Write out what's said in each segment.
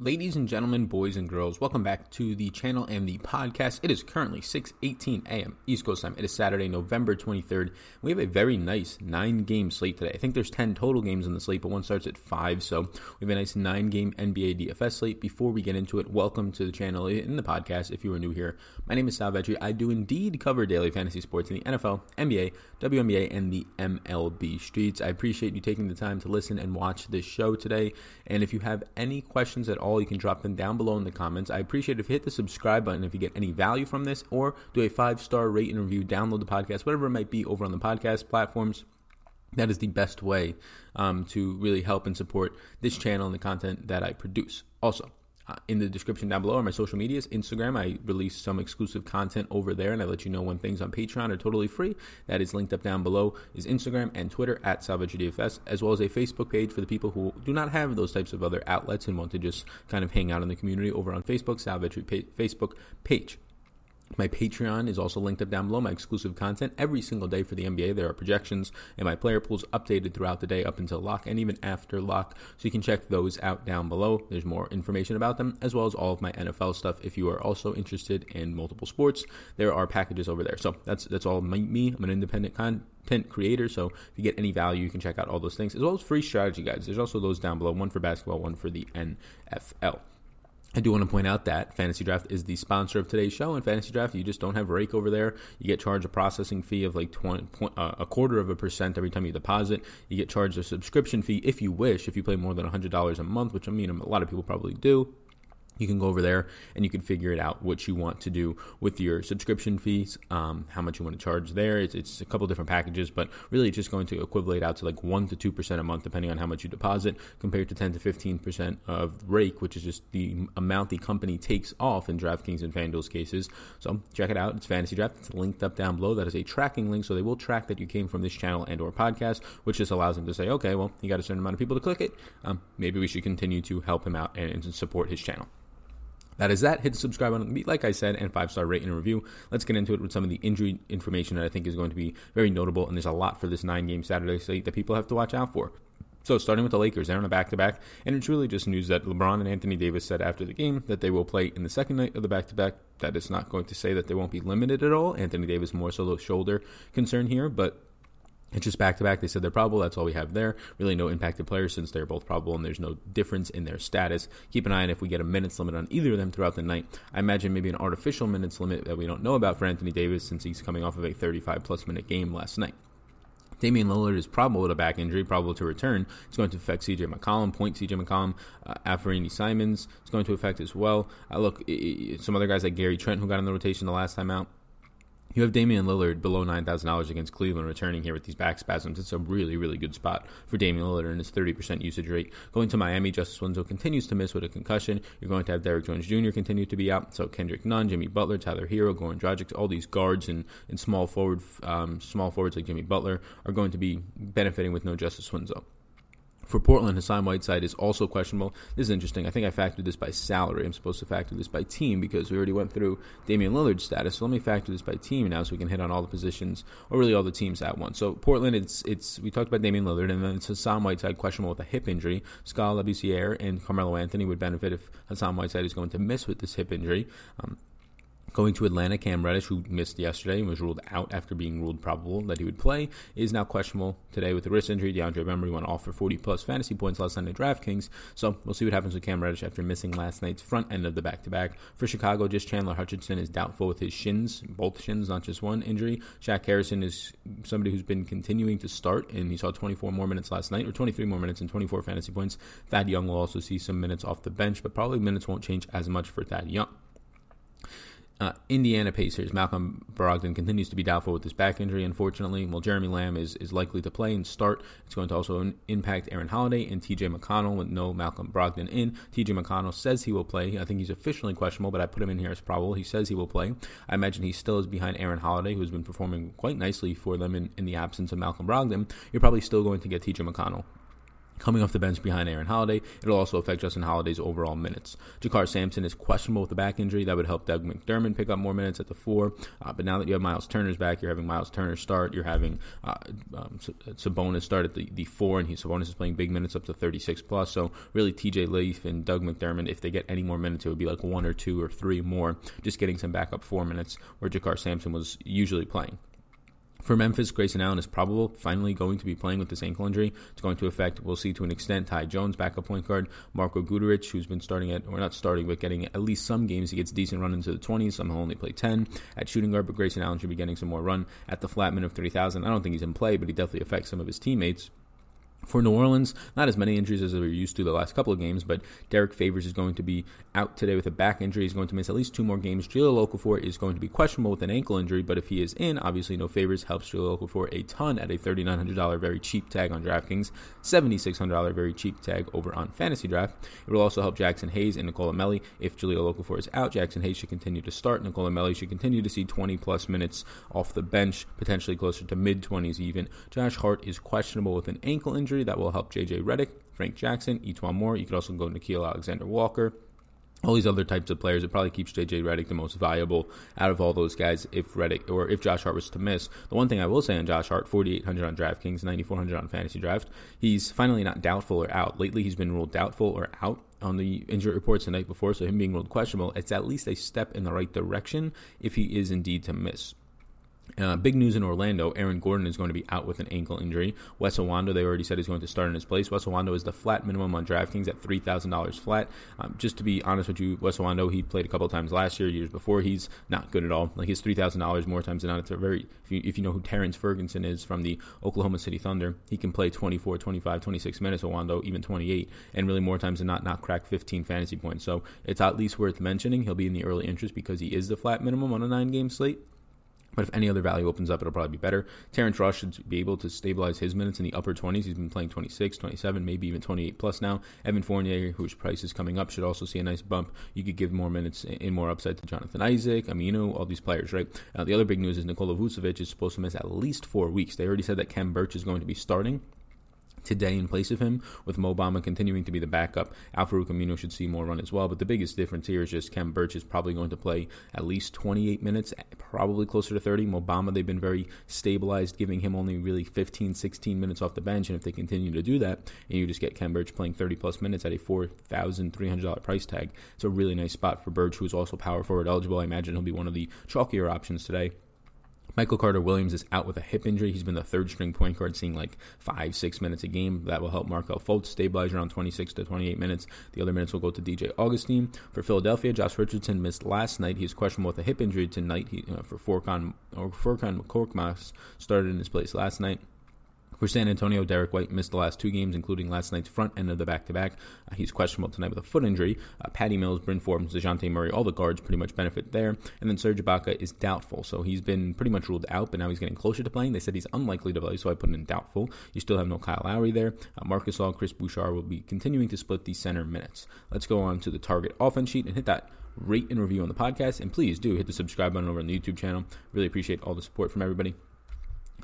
Ladies and gentlemen, boys and girls, welcome back to the channel and the podcast. It is currently 6:18 a.m. East Coast time. It is Saturday, November 23rd. We have a very nice nine-game slate today. I think there's 10 total games in the slate, but one starts at five, so we have a nice nine-game NBA DFS slate. Before we get into it, welcome to the channel in the podcast. If you are new here, my name is Sal Vetri. I do indeed cover daily fantasy sports in the NFL, NBA, WNBA, and the MLB streets. I appreciate you taking the time to listen and watch this show today. And if you have any questions at all you can drop them down below in the comments. I appreciate if you hit the subscribe button if you get any value from this, or do a five star rate and review, download the podcast, whatever it might be over on the podcast platforms. That is the best way um, to really help and support this channel and the content that I produce. Also, in the description down below are my social medias. Instagram, I release some exclusive content over there, and I let you know when things on Patreon are totally free. That is linked up down below. Is Instagram and Twitter at SalVetriDFS, as well as a Facebook page for the people who do not have those types of other outlets and want to just kind of hang out in the community over on Facebook. Sal Vetri Facebook page. My Patreon is also linked up down below. My exclusive content every single day for the NBA. There are projections and my player pools updated throughout the day up until lock and even after lock. So you can check those out down below. There's more information about them as well as all of my NFL stuff. If you are also interested in multiple sports, there are packages over there. So that's that's all me. I'm an independent content creator. So if you get any value, you can check out all those things as well as free strategy guides. There's also those down below. One for basketball, one for the NFL. I do want to point out that Fantasy Draft is the sponsor of today's show. And Fantasy Draft, you just don't have rake over there. You get charged a processing fee of like 20, uh, a quarter of a percent every time you deposit. You get charged a subscription fee if you wish, if you play more than $100 a month, which I mean, a lot of people probably do you can go over there and you can figure it out what you want to do with your subscription fees, um, how much you want to charge there. It's, it's a couple different packages, but really it's just going to equivalent out to like 1% to 2% a month, depending on how much you deposit, compared to 10 to 15% of rake, which is just the amount the company takes off in DraftKings and FanDuel's cases. So check it out. It's Fantasy Draft. It's linked up down below. That is a tracking link, so they will track that you came from this channel and or podcast, which just allows them to say, okay, well, you got a certain amount of people to click it. Um, maybe we should continue to help him out and, and support his channel. That is that. Hit the subscribe button, like I said, and five star rate and review. Let's get into it with some of the injury information that I think is going to be very notable. And there's a lot for this nine game Saturday slate that people have to watch out for. So, starting with the Lakers, they're on a back to back, and it's really just news that LeBron and Anthony Davis said after the game that they will play in the second night of the back to back. That is not going to say that they won't be limited at all. Anthony Davis more so the shoulder concern here, but it's just back to back. They said they're probable. That's all we have there. Really, no impacted players since they're both probable and there's no difference in their status. Keep an eye on if we get a minutes limit on either of them throughout the night. I imagine maybe an artificial minutes limit that we don't know about for Anthony Davis since he's coming off of a 35 plus minute game last night. Damian Lillard is probable with a back injury, probable to return. It's going to affect CJ McCollum, point CJ McCollum, uh, Anfernee Simons. It's going to affect as well. Uh, look, some other guys like Gary Trent, who got in the rotation the last time out, you have Damian Lillard below $9,000 against Cleveland returning here with these back spasms. It's a really, really good spot for Damian Lillard and his 30% usage rate. Going to Miami, Justise Winslow continues to miss with a concussion. You're going to have Derrick Jones Jr. continue to be out. So Kendrick Nunn, Jimmy Butler, Tyler Herro, Goran Dragic, all these guards and, and small forward um, small forwards like Jimmy Butler are going to be benefiting with no Justise Winslow. For Portland, Hassan Whiteside is also questionable. This is interesting. I think I factored this by salary. I'm supposed to factor this by team because we already went through Damian Lillard's status. So let me factor this by team now so we can hit on all the positions or really all the teams at once. So Portland, it's it's we talked about Damian Lillard and then it's Hassan Whiteside questionable with a hip injury. Skal Labissiere and Carmelo Anthony would benefit if Hassan Whiteside is going to miss with this hip injury. Um, Going to Atlanta, Cam Reddish, who missed yesterday and was ruled out after being ruled probable that he would play, is now questionable today with a wrist injury. DeAndre Bembry went off for 40 plus fantasy points last night at DraftKings. So we'll see what happens with Cam Reddish after missing last night's front end of the back to back. For Chicago, just Chandler Hutchison is doubtful with his shins, both shins, not just one injury. Shaq Harrison is somebody who's been continuing to start, and he saw 24 more minutes last night, or 23 more minutes and 24 fantasy points. Thad Young will also see some minutes off the bench, but probably minutes won't change as much for Thad Young. Uh, Indiana Pacers, Malcolm Brogdon continues to be doubtful with this back injury, unfortunately. While Jeremy Lamb is, is likely to play and start. It's going to also impact Aaron Holiday and TJ McConnell with no Malcolm Brogdon in. TJ McConnell says he will play. I think he's officially questionable, but I put him in here as probable. He says he will play. I imagine he still is behind Aaron Holiday, who's been performing quite nicely for them in, in the absence of Malcolm Brogdon. You're probably still going to get TJ McConnell coming off the bench behind Aaron Holiday. It'll also affect Justin Holiday's overall minutes. JaKarr Sampson is questionable with the back injury. That would help Doug McDermott pick up more minutes at the four. Uh, but now that you have Miles Turner's back, you're having Miles Turner start. You're having uh, um, Sabonis start at the, the four, and he, Sabonis is playing big minutes up to 36 plus. So really, TJ Leaf and Doug McDermott, if they get any more minutes, it would be like one or two or three more, just getting some backup four minutes where JaKarr Sampson was usually playing. For Memphis, Grayson Allen is probable finally going to be playing with this ankle injury. It's going to affect, we'll see to an extent, Tyus Jones, backup point guard, Marko Guduric, who's been starting at, or not starting, but getting at least some games. He gets decent run into the 20s. Some he'll only play 10 at shooting guard, but Grayson Allen should be getting some more run at the flat min of 3,000. I don't think he's in play, but he definitely affects some of his teammates. For New Orleans, not as many injuries as we were used to the last couple of games, but Derrick Favors is going to be out today with a back injury. He's going to miss at least two more games. Jahlil Okafor is going to be questionable with an ankle injury, but if he is in, obviously no favors helps Jahlil Okafor a ton at a $3,900 very cheap tag on DraftKings, $7,600 very cheap tag over on Fantasy Draft. It will also help Jaxson Hayes and Nicolo Melli. If Jahlil Okafor is out, Jaxson Hayes should continue to start. Nicolo Melli should continue to see 20 plus minutes off the bench, potentially closer to mid 20s even. Josh Hart is questionable with an ankle injury that will help JJ Redick, Frank Jackson, E'Twaun Moore. You could also go Nickeil Alexander Walker. All these other types of players, it probably keeps JJ Redick the most valuable out of all those guys. If Redick or if Josh Hart was to miss, the one thing I will say on Josh Hart, 4,800 on DraftKings, 9,400 on Fantasy Draft, he's finally not doubtful or out. Lately, he's been ruled doubtful or out on the injury reports the night before, so him being ruled questionable, it's at least a step in the right direction if he is indeed to miss. Uh, big news in Orlando. Aaron Gordon is going to be out with an ankle injury. Wes Iwundu, they already said he's going to start in his place. Wes Iwundu is the flat minimum on DraftKings at $3,000 flat. Um, just to be honest with you, Wes Iwundu, he played a couple times last year, years before. He's not good at all. Like his $3,000 more times than not. It's a very, if you, if you know who Terrance Ferguson is from the Oklahoma City Thunder, he can play 24, 25, 26 minutes, Iwundu, even 28, and really more times than not, not crack 15 fantasy points. So it's at least worth mentioning. He'll be in the early interest because he is the flat minimum on a nine game slate. But if any other value opens up, it'll probably be better. Terrence Ross should be able to stabilize his minutes in the upper 20s. He's been playing 26, 27, maybe even 28 plus now. Evan Fournier, whose price is coming up, should also see a nice bump. You could give more minutes and more upside to Jonathan Isaac, Aminu, all these players, right? Uh, the other big news is Nikola Vucevic is supposed to miss at least four weeks. They already said that Khem Birch is going to be starting today in place of him, with Mo Bamba continuing to be the backup. Al-Farouq Aminu should see more run as well, but the biggest difference here is just Khem Birch is probably going to play at least 28 minutes, probably closer to 30. Mo Bamba, they've been very stabilized, giving him only really 15, 16 minutes off the bench, and if they continue to do that, and you just get Khem Birch playing 30 plus minutes at a $4,300 price tag, it's a really nice spot for Birch, who's also power forward eligible. I imagine he'll be one of the chalkier options today. Michael Carter Williams is out with a hip injury. He's been the third string point guard, seeing like five, six minutes a game. That will help Markelle Fultz stabilize around 26 to 28 minutes. The other minutes will go to DJ Augustin. For Philadelphia, Josh Richardson missed last night. He's questionable with a hip injury tonight. He, uh, for Furkan or Furkan Korkmaz started in his place last night. For San Antonio, Derrick White missed the last two games, including last night's front end of the back to back. He's questionable tonight with a foot injury. Uh, Patty Mills, Bryn Forbes, DeJounte Murray, all the guards pretty much benefit there. And then Serge Ibaka is doubtful. So he's been pretty much ruled out, but now he's getting closer to playing. They said he's unlikely to play, so I put him in doubtful. You still have no Kyle Lowry there. Uh, Marc Gasol, Chris Boucher will be continuing to split the center minutes. Let's go on to the target offense sheet and hit that rate and review on the podcast. And please do hit the subscribe button over on the YouTube channel. Really appreciate all the support from everybody.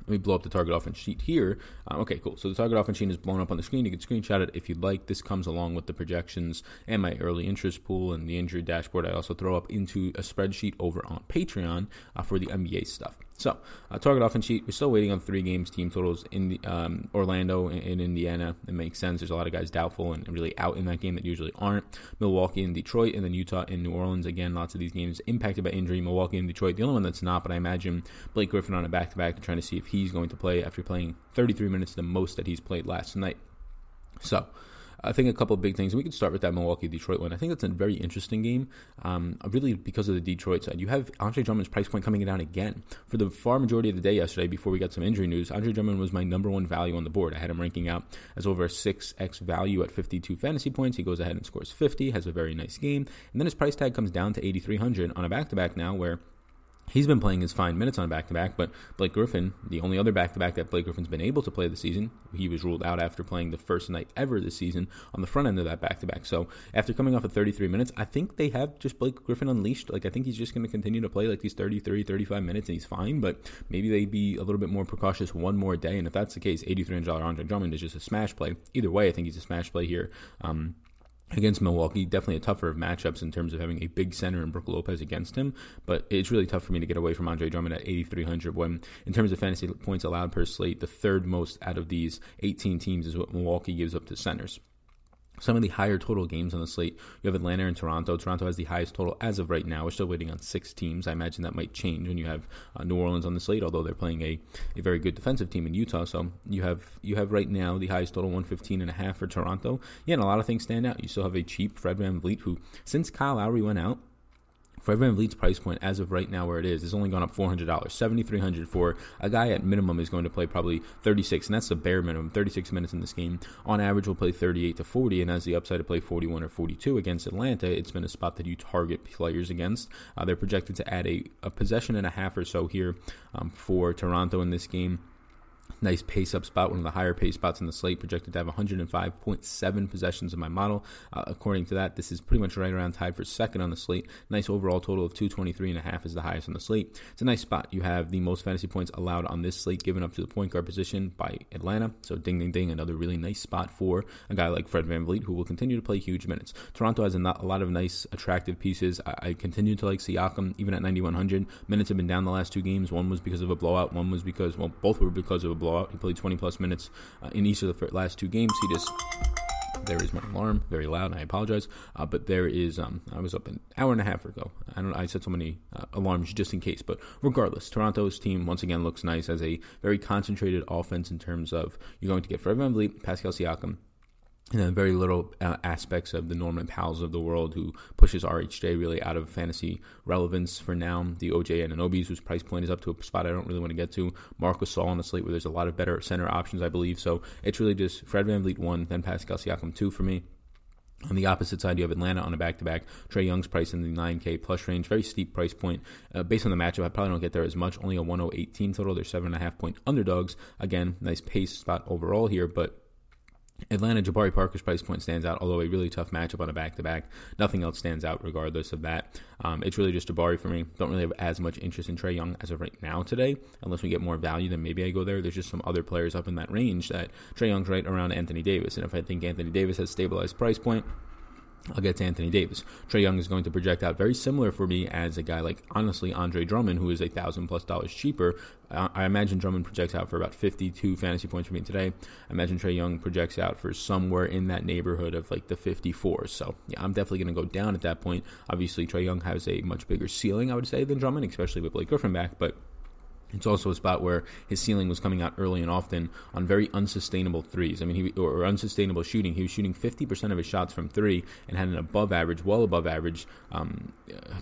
Let me blow up the target offense sheet here. Uh, okay, cool. So the target offense sheet is blown up on the screen. You can screenshot it if you'd like. This comes along with the projections and my early interest pool and the injury dashboard. I also throw up into a spreadsheet over on Patreon uh, for the NBA stuff. So, uh, target offense sheet. We're still waiting on three games team totals in the, um, Orlando and in Indiana. It makes sense. There's a lot of guys doubtful and really out in that game that usually aren't. Milwaukee and Detroit, and then Utah and New Orleans. Again, lots of these games impacted by injury. Milwaukee and Detroit, the only one that's not, but I imagine Blake Griffin on a back to back. And trying to see if he's going to play after playing 33 minutes, the most that he's played last night. So, I think a couple of big things. We could start with that Milwaukee Detroit one. I think that's a very interesting game, um, really because of the Detroit side. You have Andre Drummond's price point coming down again for the far majority of the day yesterday. Before we got some injury news, Andre Drummond was my number one value on the board. I had him ranking out as over a six x value at 52 fantasy points. He goes ahead and scores 50, has a very nice game, and then his price tag comes down to 8,300 on a back to back now where He's been playing his fine minutes on back to back, but Blake Griffin, the only other back to back that Blake Griffin's been able to play this season, he was ruled out after playing the first night ever this season on the front end of that back to back. So after coming off of 33 minutes, I think they have just Blake Griffin unleashed. Like I think he's just going to continue to play like these 30, 30, 35 minutes and he's fine, but maybe they'd be a little bit more precautious one more day. And if that's the case, $8,300 Andre Drummond is just a smash play. Either way, I think he's a smash play here. Um, against Milwaukee. Definitely a tougher of matchups in terms of having a big center in Brook Lopez against him. But it's really tough for me to get away from Andre Drummond at 8,300 when, in terms of fantasy points allowed per slate, the third most out of these 18 teams is what Milwaukee gives up to centers some of the higher total games on the slate. You have Atlanta and Toronto. Toronto has the highest total as of right now. We're still waiting on six teams. I imagine that might change when you have uh, New Orleans on the slate, although they're playing a, a very good defensive team in Utah. So you have you have right now the highest total 115 and a half for Toronto. Yeah, and a lot of things stand out. You still have a cheap Fred VanVleet who since Kyle Lowry went out, Fred VanVleet's price point as of right now where it is has only gone up $400. 7300 for a guy at minimum is going to play probably 36, and that's the bare minimum, 36 minutes in this game. On average, will play 38 to 40, and has the upside to play 41 or 42 against Atlanta. It's been a spot that you target players against. Uh, they're projected to add a, a, possession and a half or so here um, for Toronto in this game. Nice pace up spot, one of the higher pace spots in the slate, projected to have 105.7 possessions in my model. Uh, according to that, this is pretty much right around tied for second on the slate. Nice overall total of 223.5 is the highest on the slate. It's a nice spot. You have the most fantasy points allowed on this slate given up to the point guard position by Atlanta. So ding ding ding, another really nice spot for a guy like Fred VanVleet who will continue to play huge minutes. Toronto has a, not, a lot of nice, attractive pieces. I, I continue to like Siakam even at 9,100. Minutes have been down the last two games. One was because of a blowout, one was because, well, both were because of a blowout. He played 20 plus minutes uh, in each of the last two games. He just there is my alarm, very loud, and I apologize. Uh, but there is, um, I was up an hour and a half ago. I don't, I set so many uh, alarms just in case. But regardless, Toronto's team once again looks nice as a very concentrated offense in terms of you're going to get Fred VanVleet, Pascal Siakam, and then very little uh, aspects of the Norman Powells of the world who pushes RHJ really out of fantasy relevance for now. The OJ Anunobys, whose price point is up to a spot I don't really want to get to. Marc Gasol on the slate where there's a lot of better center options, I believe. So it's really just Fred Van VanVleet one, then Pascal Siakam two for me. On the opposite side, you have Atlanta on a back-to-back. Trae Young's price in the 9K plus range, very steep price point. Uh, based on the matchup, I probably don't get there as much. Only a 108 team total. They're seven and a half point underdogs. Again, nice pace spot overall here, but Atlanta Jabari Parker's price point stands out, although a really tough matchup on a back to back. Nothing else stands out regardless of that. Um, it's really just Jabari for me. Don't really have as much interest in Trae Young as of right now today. Unless we get more value, then maybe I go there. There's just some other players up in that range that Trae Young's right around Anthony Davis. And if I think Anthony Davis has stabilized price point, I'll get to Anthony Davis. Trae Young is going to project out very similar for me as a guy like, honestly, Andre Drummond, who is a thousand plus dollars cheaper. Uh, I imagine Drummond projects out for about 52 fantasy points for me today. I imagine Trae Young projects out for somewhere in that neighborhood of like the 54. So, yeah, I'm definitely going to go down at that point. Obviously, Trae Young has a much bigger ceiling, I would say, than Drummond, especially with Blake Griffin back, but it's also a spot where his ceiling was coming out early and often on very unsustainable threes. I mean, he or unsustainable shooting. He was shooting 50% of his shots from three and had an above average, well above average um,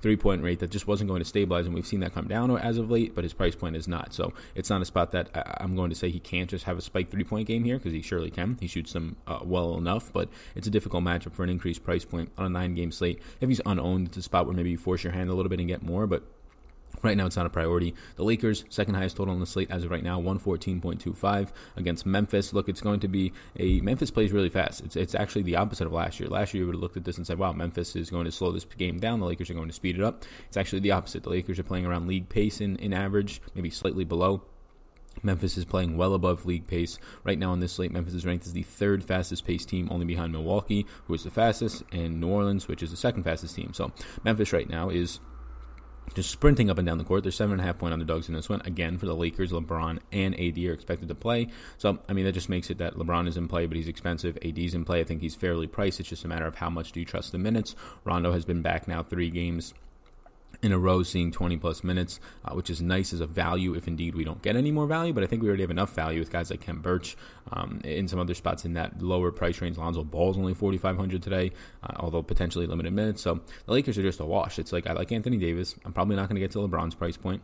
three point rate that just wasn't going to stabilize. And we've seen that come down as of late, but his price point is not. So it's not a spot that I, am going to say he can't just have a spike three point game here because he surely can. He shoots them uh, well enough, but it's a difficult matchup for an increased price point on a nine game slate. If he's unowned, it's a spot where maybe you force your hand a little bit and get more, but Right now, it's not a priority. The Lakers, second highest total on the slate as of right now, 114.25 against Memphis. Look, it's going to be a Memphis plays really fast. It's, it's actually the opposite of last year. Last year, you would have looked at this and said, wow, Memphis is going to slow this game down. The Lakers are going to speed it up. It's actually the opposite. The Lakers are playing around league pace in, in average, maybe slightly below. Memphis is playing well above league pace. Right now on this slate, Memphis is ranked as the third fastest paced team, only behind Milwaukee, who is the fastest, and New Orleans, which is the second fastest team. So Memphis right now is just sprinting up and down the court. They're seven and a half point underdogs in this one. Again, for the Lakers, LeBron and AD are expected to play. So, I mean, that just makes it that LeBron is in play, but he's expensive. AD's in play. I think he's fairly priced. It's just a matter of how much do you trust the minutes. Rondo has been back now three games in a row seeing 20 plus minutes, uh, which is nice as a value if indeed we don't get any more value. But I think we already have enough value with guys like Khem Birch um, in some other spots in that lower price range. Lonzo Ball's only 4,500 today, uh, although potentially limited minutes. So the Lakers are just a wash. It's like I like Anthony Davis. I'm probably not going to get to LeBron's price point.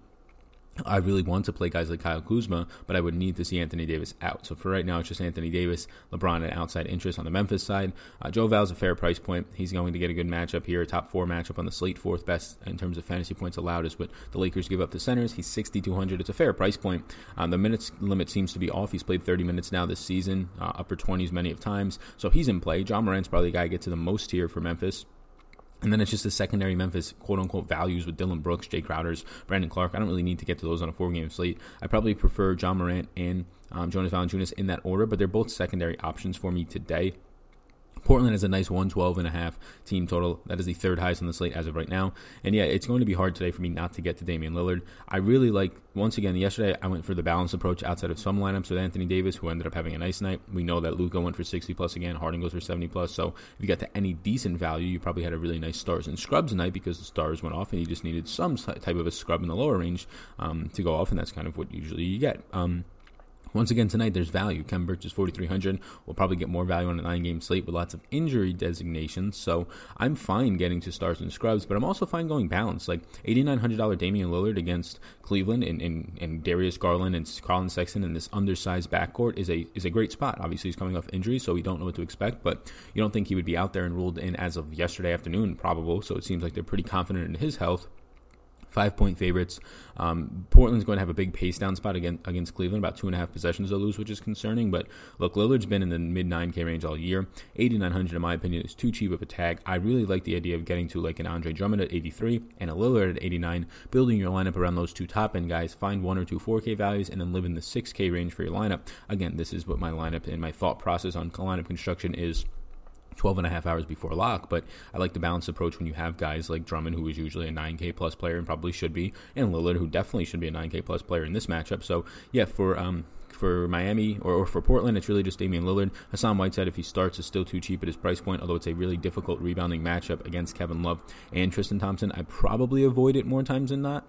I really want to play guys like Kyle Kuzma, but I would need to see Anthony Davis out. So for right now, it's just Anthony Davis, LeBron, and outside interest on the Memphis side. Uh, Joe Val's a fair price point. He's going to get a good matchup here, a top four matchup on the slate, fourth best in terms of fantasy points allowed is what the Lakers give up to centers. He's 6,200. It's a fair price point. Um, the minutes limit seems to be off. He's played 30 minutes now this season, uh, upper 20s many of times. So he's in play. Ja Morant's probably the guy I get to the most here for Memphis. And then it's just the secondary Memphis quote unquote values with Dillon Brooks, Jae Crowders, Brandon Clarke. I don't really need to get to those on a four game slate. I probably prefer Ja Morant and um, Jonas Valanciunas in that order, but they're both secondary options for me today. Portland has a nice 112 and a half team total. That is the third highest on the slate as of right now. And yeah, it's going to be hard today for me not to get to Damian Lillard. I really like, once again, yesterday I went for the balanced approach outside of some lineups with Anthony Davis, who ended up having a nice night. We know that Luka went for 60 plus again. Harden goes for 70 plus. So if you got to any decent value, you probably had a really nice stars and scrubs night because the stars went off and you just needed some type of a scrub in the lower range um, to go off. And that's kind of what usually you get. Um, once again, tonight there's value. Khem Birch is 4,300. We'll probably get more value on a nine game slate with lots of injury designations. So I'm fine getting to stars and scrubs, but I'm also fine going balanced. Like $8,900 Damian Lillard against Cleveland and, and, and Darius Garland and Collin Sexton in this undersized backcourt is a is a great spot. Obviously, he's coming off injury, so we don't know what to expect, but you don't think he would be out there and ruled in as of yesterday afternoon, probable. So it seems like they're pretty confident in his health five point favorites. Um, Portland's going to have a big pace down spot against, against Cleveland, about two and a half possessions to lose, which is concerning. But look, Lillard's been in the mid 9K range all year. 8,900, in my opinion, is too cheap of a tag. I really like the idea of getting to like an Andre Drummond at 83 and a Lillard at 89, building your lineup around those two top end guys. Find one or two 4K values and then live in the 6K range for your lineup. Again, this is what my lineup and my thought process on lineup construction is 12 and a half hours before lock. But I like the balanced approach when you have guys like Drummond, who is usually a 9K plus player and probably should be, and Lillard, who definitely should be a 9K plus player in this matchup. So, yeah, for. Um, for Miami or, or, for Portland, it's really just Damian Lillard. Hassan Whiteside, if he starts, is still too cheap at his price point, although it's a really difficult rebounding matchup against Kevin Love and Tristan Thompson. I probably avoid it more times than not.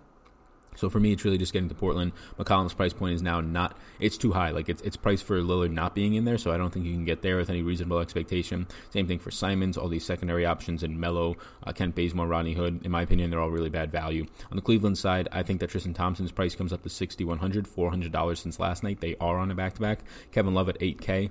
So for me, it's really just getting to Portland. McCollum's price point is now not, it's too high. Like it's, it's priced for Lillard not being in there, so I don't think you can get there with any reasonable expectation. Same thing for Simons, all these secondary options and Melo, uh, Kent Bazemore, Rodney Hood. In my opinion, they're all really bad value. On the Cleveland side, I think that Tristan Thompson's price comes up to $6,100, $400 since last night. They are on a back to back. Kevin Love at 8K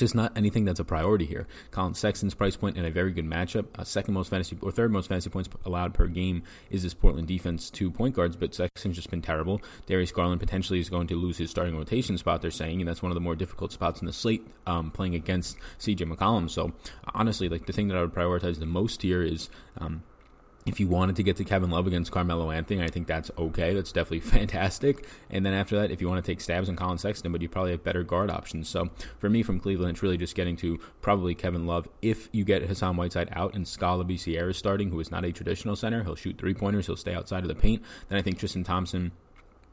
just not anything that's a priority here. Collin Sexton's price point in a very good matchup. Uh, second most fantasy or third most fantasy points allowed per game is this Portland defense to point guards, but Sexton's just been terrible. Darius Garland potentially is going to lose his starting rotation spot. They're saying, and that's one of the more difficult spots in the slate, um, playing against CJ McCollum. So honestly, like the thing that I would prioritize the most here is um, if you wanted to get to Kevin Love against Carmelo Anthony, I think that's okay. That's definitely fantastic. And then after that, if you want to take stabs on Collin Sexton, but you probably have better guard options. So for me from Cleveland, it's really just getting to probably Kevin Love. If you get Hassan Whiteside out and Skal Labissiere starting, who is not a traditional center, he'll shoot three pointers, he'll stay outside of the paint. Then I think Tristan Thompson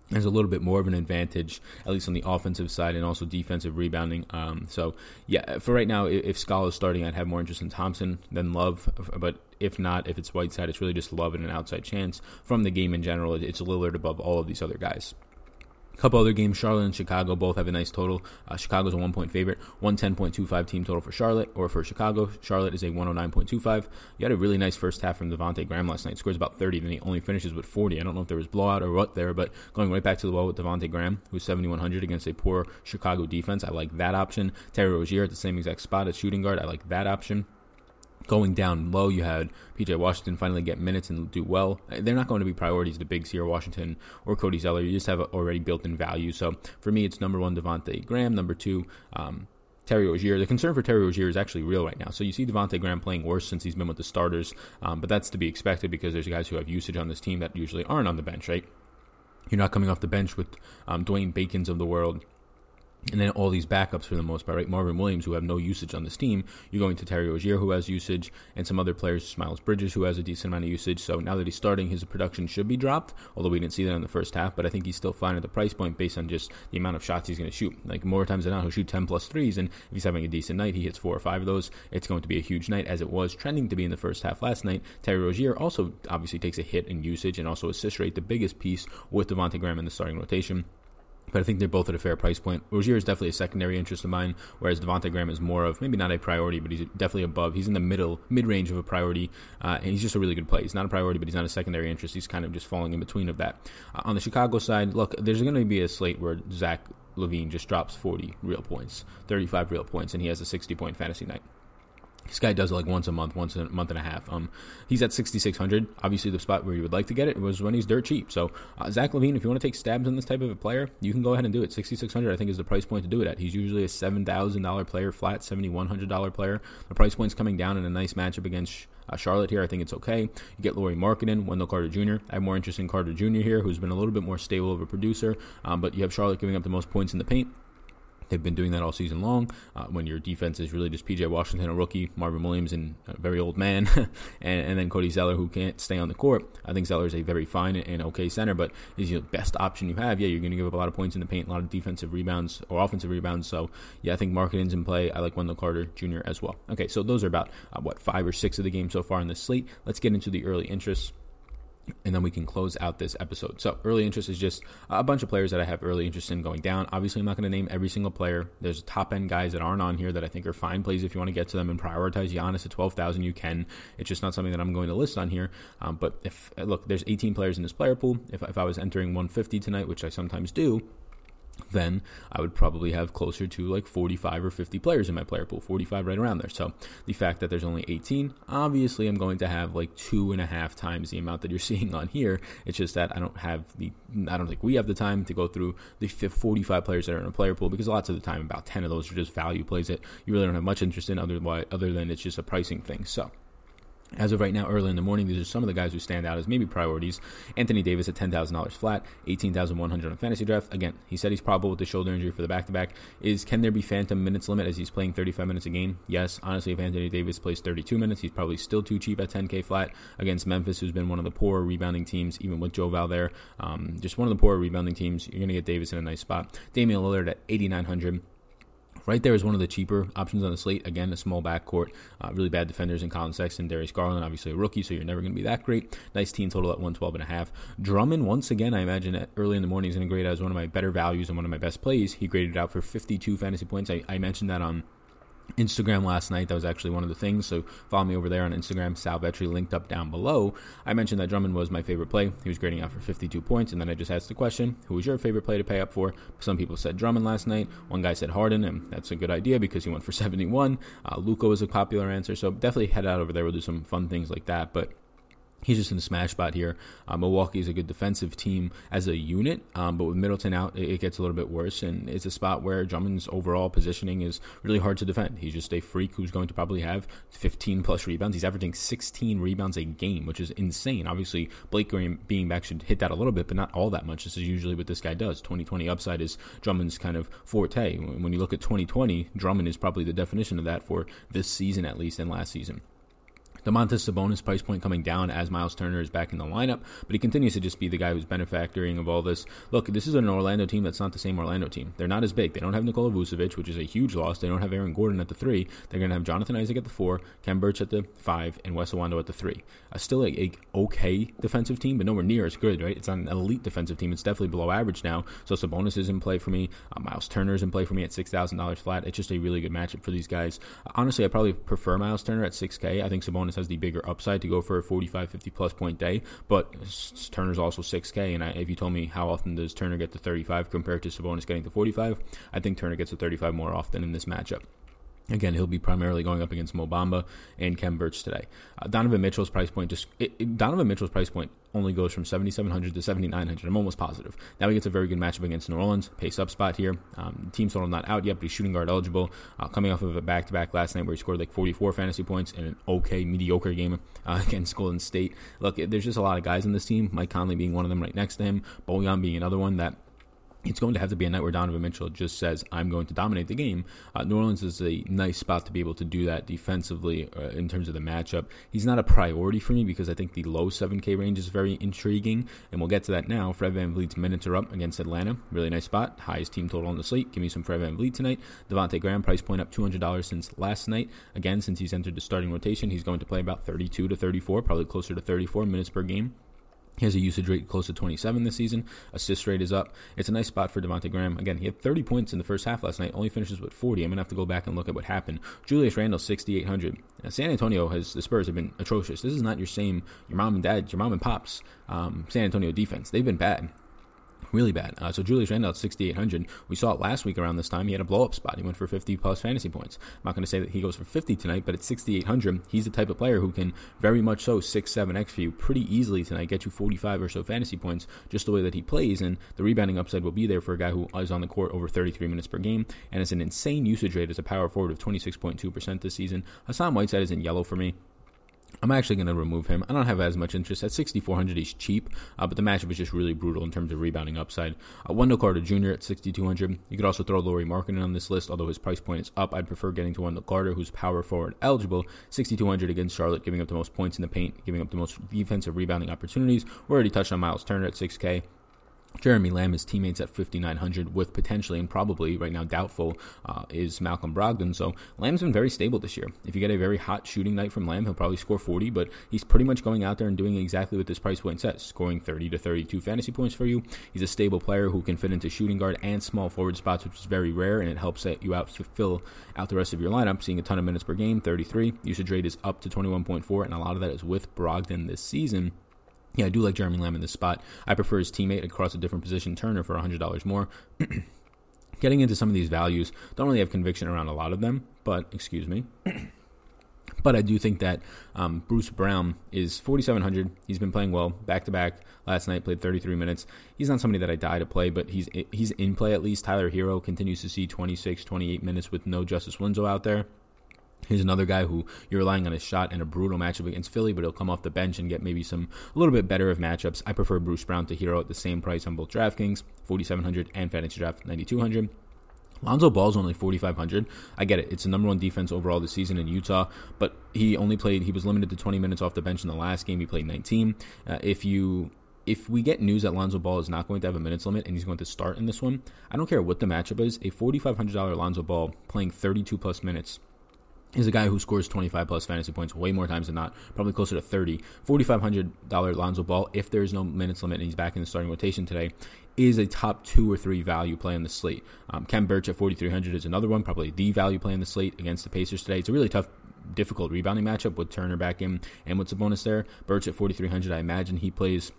there's a little bit more of an advantage, at least on the offensive side and also defensive rebounding. Um, so, yeah, for right now, if, if Skal is starting, I'd have more interest in Thompson than Love. But if not, if it's Whiteside, it's really just Love and an outside chance. From the game in general, it's Lillard above all of these other guys. Couple other games, Charlotte and Chicago both have a nice total. Uh, Chicago's a one point favorite, 110.25 team total for Charlotte, or for Chicago. Charlotte is a 109.25. You had a really nice first half from Devonte Graham last night. Scores about 30, then he only finishes with 40. I don't know if there was blowout or what there, but going right back to the well with Devonte Graham, who's 7,100 against a poor Chicago defense. I like that option. Terry Rozier at the same exact spot as shooting guard. I like that option going down low, you had PJ Washington finally get minutes and do well. They're not going to be priorities to Big or Washington or Cody Zeller. You just have already built in value. So for me, it's number one, Devonte Graham. Number two, um, Terry Rozier. The concern for Terry Rozier is actually real right now. So you see Devonte Graham playing worse since he's been with the starters, um, but that's to be expected because there's guys who have usage on this team that usually aren't on the bench, right? You're not coming off the bench with um, Dwayne Bacon's of the world And then all these backups for the most part, right? Marvin Williams, who have no usage on this team. You're going to Terry Rozier, who has usage, and some other players, Miles Bridges, who has a decent amount of usage. So now that he's starting, his production should be dropped, although we didn't see that in the first half. But I think he's still fine at the price point based on just the amount of shots he's going to shoot. Like more times than not, he'll shoot 10 plus threes, and if he's having a decent night, he hits four or five of those. It's going to be a huge night, as it was trending to be in the first half last night. Terry Rozier also obviously takes a hit in usage and also assist rate, the biggest piece with Devonte Graham in the starting rotation. But I think they're both at a fair price point. Rozier is definitely a secondary interest of mine, whereas Devonte Graham is more of maybe not a priority, but he's definitely above. He's in the middle, mid range of a priority, uh, and he's just a really good play. He's not a priority, but he's not a secondary interest. He's kind of just falling in between of that. Uh, on the Chicago side, look, there's going to be a slate where Zach LaVine just drops 40 real points, 35 real points, and he has a 60 point fantasy night. This guy does it like once a month, once a month and a half. Um, he's at 6,600. Obviously, the spot where you would like to get it was when he's dirt cheap. So, uh, Zach LaVine, if you want to take stabs on this type of a player, you can go ahead and do it. 6,600, I think, is the price point to do it at. He's usually a $7,000 player, flat $7,100 player. The price point's coming down in a nice matchup against uh, Charlotte here. I think it's okay. You get Lauri Markkanen, Wendell Carter Jr. I have more interest in Carter Jr. here, who's been a little bit more stable of a producer. Um, but you have Charlotte giving up the most points in the paint. They've been doing that all season long. Uh, when your defense is really just PJ Washington, a rookie, Marvin Williams, and a very old man, and, and, then Cody Zeller, who can't stay on the court. I think Zeller is a very fine and okay center, but is the best option you have. Yeah, you're going to give up a lot of points in the paint, a lot of defensive rebounds or offensive rebounds. So, yeah, I think Markkanen's in play. I like Wendell Carter Jr. as well. Okay, so those are about, uh, what, five or six of the games so far in the slate. Let's get into the early interests and then we can close out this episode. So, early interest is just a bunch of players that I have early interest in going down. Obviously, I'm not going to name every single player. There's top end guys that aren't on here that I think are fine plays if you want to get to them and prioritize Giannis at 12,000. You can. It's just not something that I'm going to list on here. Um, but if look, there's 18 players in this player pool. If, if I was entering 150 tonight, which I sometimes do, then I would probably have closer to like 45 or 50 players in my player pool, 45 right around there. So the fact that there's only 18, obviously I'm going to have like two and a half times the amount that you're seeing on here. It's just that I don't have the, I don't think we have the time to go through the 45 players that are in a player pool because lots of the time about 10 of those are just value plays that you really don't have much interest in other, other than it's just a pricing thing. So as of right now, early in the morning, these are some of the guys who stand out as maybe priorities. Anthony Davis at $10,000 flat, 18100 on fantasy draft. Again, he said he's probable with the shoulder injury for the back to back. Is Can there be phantom minutes limit as he's playing 35 minutes a game? Yes. Honestly, if Anthony Davis plays 32 minutes, he's probably still too cheap at 10K flat against Memphis, who's been one of the poorer rebounding teams, even with Joe Val there. Um, just one of the poorer rebounding teams. You're going to get Davis in a nice spot. Damian Lillard at 8900 Right there is one of the cheaper options on the slate. Again, a small backcourt, uh, really bad defenders in Collin Sexton, Darius Garland, obviously a rookie, so you're never going to be that great. Nice team total at 112 and a half. Drummond, once again, I imagine early in the morning is going to grade as one of my better values and one of my best plays. He graded out for 52 fantasy points. I, I mentioned that on Instagram last night. That was actually one of the things. So follow me over there on Instagram, Sal Vetri, linked up down below. I mentioned that Drummond was my favorite play. He was grading out for 52 points, and then I just asked the question, who was your favorite play to pay up for? Some people said Drummond last night. One guy said Harden, and that's a good idea because he went for 71. Uh, Luka was a popular answer, so definitely head out over there. We'll do some fun things like that. But He's just in the smash spot here. Uh, Milwaukee is a good defensive team as a unit, um, but with Middleton out, it, it, gets a little bit worse. And it's a spot where Drummond's overall positioning is really hard to defend. He's just a freak who's going to probably have 15 plus rebounds. He's averaging 16 rebounds a game, which is insane. Obviously, Blake Green being back should hit that a little bit, but not all that much. This is usually what this guy does. 2020 upside is Drummond's kind of forte. When you look at 2020, Drummond is probably the definition of that for this season at least and last season. Domantas Sabonis price point coming down as Miles Turner is back in the lineup, but he continues to just be the guy who's benefactoring of all this. Look, this is an Orlando team that's not the same Orlando team. They're not as big. They don't have Nikola Vucevic, which is a huge loss. They don't have Aaron Gordon at the three. They're going to have Jonathan Isaac at the four, Khem Birch at the five, and Wes at the three. Uh, still a, a, okay defensive team, but nowhere near as good, right? It's not an elite defensive team. It's definitely below average now. So Sabonis is in play for me. Uh, Miles Turner is in play for me at $6,000 flat. It's just a really good matchup for these guys. Uh, honestly, I probably prefer Miles Turner at 6K. I think Sabonis has the bigger upside to go for a 45, 50 plus point day, but Turner's also 6K. And I, if you told me how often does Turner get to 35 compared to Sabonis getting to 45, I think Turner gets to 35 more often in this matchup. Again, he'll be primarily going up against Mo Bamba and Khem Birch today. Uh, Donovan Mitchell's price point just it, it, Donovan Mitchell's price point only goes from 7,700 to 7,900. I'm almost positive. Now he gets a very good matchup against New Orleans. Pace up spot here. Um, team total not out yet, but he's shooting guard eligible. Uh, coming off of a back to back last night where he scored like 44 fantasy points in an okay, mediocre game uh, against Golden State. Look, there's just a lot of guys in this team. Mike Conley being one of them right next to him. Bojan being another one that it's going to have to be a night where Donovan Mitchell just says, I'm going to dominate the game. Uh, New Orleans is a nice spot to be able to do that defensively uh, in terms of the matchup. He's not a priority for me because I think the low 7K range is very intriguing, and we'll get to that now. Fred VanVleet's minutes are up against Atlanta. Really nice spot. Highest team total on the slate. Give me some Fred VanVleet tonight. Devonte Graham, price point up $200 since last night. Again, since he's entered the starting rotation, he's going to play about 32 to 34, probably closer to 34 minutes per game. He has a usage rate close to 27 this season. Assist rate is up. It's a nice spot for Devonte Graham. Again, he had 30 points in the first half last night. Only finishes with 40. I'm gonna have to go back and look at what happened. Julius Randle 6,800. San Antonio has the Spurs have been atrocious. This is not your same your mom and dad, your mom and pops um, San Antonio defense. They've been bad really bad. Uh, so Julius Randle at 6,800. We saw it last week around this time. He had a blow up spot. He went for 50 plus fantasy points. I'm not going to say that he goes for 50 tonight, but at 6,800, he's the type of player who can very much so 6, 7x for you pretty easily tonight, get you 45 or so fantasy points just the way that he plays. And the rebounding upside will be there for a guy who is on the court over 33 minutes per game and has an insane usage rate as a power forward of 26.2% this season. Hassan Whiteside is in yellow for me. I'm actually going to remove him. I don't have as much interest. At 6,400, he's cheap, uh, but the matchup is just really brutal in terms of rebounding upside. Uh, Wendell Carter Jr. at 6,200. You could also throw Lauri Markkanen on this list, although his price point is up. I'd prefer getting to Wendell Carter, who's power forward eligible. 6,200 against Charlotte, giving up the most points in the paint, giving up the most defensive rebounding opportunities. We already touched on Miles Turner at 6K. Jeremy Lamb, his teammates at 5,900, with potentially and probably right now doubtful uh, is Malcolm Brogdon. So Lamb's been very stable this year. If you get a very hot shooting night from Lamb, he'll probably score 40, but he's pretty much going out there and doing exactly what this price point says, scoring 30 to 32 fantasy points for you. He's a stable player who can fit into shooting guard and small forward spots, which is very rare, and it helps set you out to fill out the rest of your lineup. Seeing a ton of minutes per game, 33. Usage rate is up to 21.4, and a lot of that is with Brogdon this season. Yeah, I do like Jeremy Lamb in this spot. I prefer his teammate across a different position, Turner, for $100 more. Getting into some of these values, don't really have conviction around a lot of them, but excuse me. but I do think that um, Bruce Brown is 4,700. He's been playing well back to back. Last night played 33 minutes. He's not somebody that I die to play, but he's he's in play at least. Tyler Herro continues to see 26, 28 minutes with no Justise Winslow out there. He's another guy who you're relying on his shot in a brutal matchup against Philly, but he'll come off the bench and get maybe some a little bit better of matchups. I prefer Bruce Brown to Herro at the same price on both DraftKings, 4,700 and Fantasy Draft, 9,200. Lonzo Ball's only 4,500. I get it. It's the number one defense overall this season in Utah, but he only played, he was limited to 20 minutes off the bench in the last game. He played 19. Uh, if you if we get news that Lonzo Ball is not going to have a minutes limit and he's going to start in this one, I don't care what the matchup is. A $4,500 Lonzo Ball playing 32 plus minutes is a guy who scores 25 plus fantasy points way more times than not, probably closer to 30. $4,500 Lonzo Ball, if there's no minutes limit and he's back in the starting rotation today, is a top two or three value play on the slate. Um, Khem Birch at 4,300 is another one, probably the value play on the slate against the Pacers today. It's a really tough difficult rebounding matchup with Turner back in and with Sabonis there. Birch at 4,300, I imagine he plays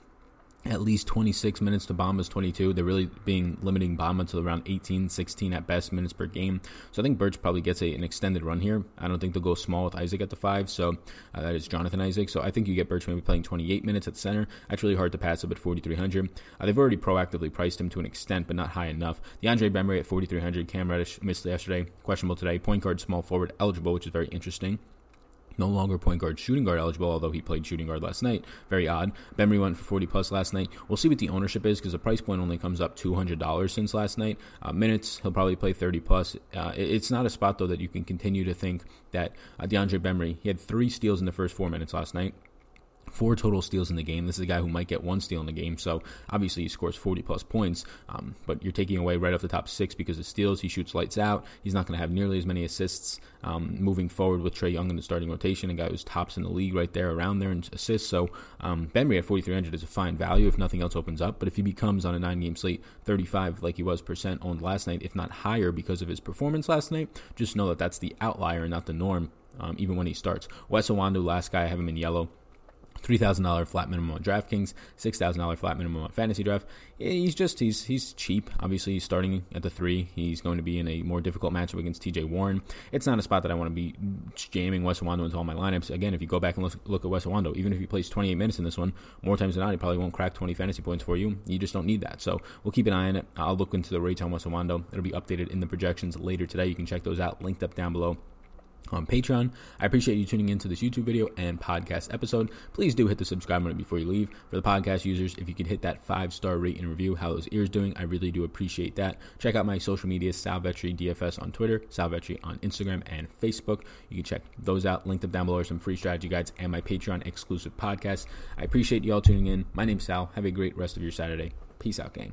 at least 26 minutes to Bamba's 22. They're really being limiting Bamba to around 18, 16 at best minutes per game. So I think Birch probably gets a, an extended run here. I don't think they'll go small with Isaac at the five. So uh, that is Jonathan Isaac. So I think you get Birch maybe playing 28 minutes at center. That's really hard to pass up at 4,300. Uh, they've already proactively priced him to an extent, but not high enough. DeAndre Bembry at 4,300. Cam Reddish missed yesterday, questionable today. Point guard, small forward, eligible, which is very interesting no longer point guard, shooting guard eligible, although he played shooting guard last night. Very odd. Bembry went for 40 plus last night. We'll see what the ownership is because the price point only comes up $200 since last night. Uh, minutes, he'll probably play 30 plus. Uh, it's not a spot, though, that you can continue to think that uh, DeAndre Bembry, he had three steals in the first four minutes last night four total steals in the game. This is a guy who might get one steal in the game, so obviously he scores 40 plus points. Um, but you're taking away right off the top six because of steals. He shoots lights out. He's not going to have nearly as many assists um, moving forward with Trae Young in the starting rotation, a guy who's tops in the league right there around there in assists. So um, Bembry at 4,300 is a fine value if nothing else opens up. But if he becomes on a nine game slate 35 like he was percent owned last night, if not higher because of his performance last night, just know that that's the outlier and not the norm. Um, even when he starts. Wes Iwundu, last guy, I have him in yellow. $3,000 flat minimum on DraftKings, $6,000 flat minimum on Fantasy Draft. He's just, he's he's cheap. Obviously, he's starting at the three. He's going to be in a more difficult matchup against TJ Warren. It's not a spot that I want to be jamming Wes Iwundu into all my lineups. Again, if you go back and look, look at Wes Iwundu, even if he plays 28 minutes in this one, more times than not, he probably won't crack 20 fantasy points for you. You just don't need that. So we'll keep an eye on it. I'll look into the rates on Wes Iwundu. It'll be updated in the projections later today. You can check those out, linked up down below on Patreon. I appreciate you tuning into this YouTube video and podcast episode. Please do hit the subscribe button before you leave. For the podcast users, if you could hit that five star rate and review, how those ears doing, I really do appreciate that. Check out my social media, Sal Vetri DFS on Twitter, Sal Vetri on Instagram and Facebook. You can check those out. Linked up down below are some free strategy guides and my Patreon exclusive podcast. I appreciate you all tuning in. My name's Sal. Have a great rest of your Saturday. Peace out, gang.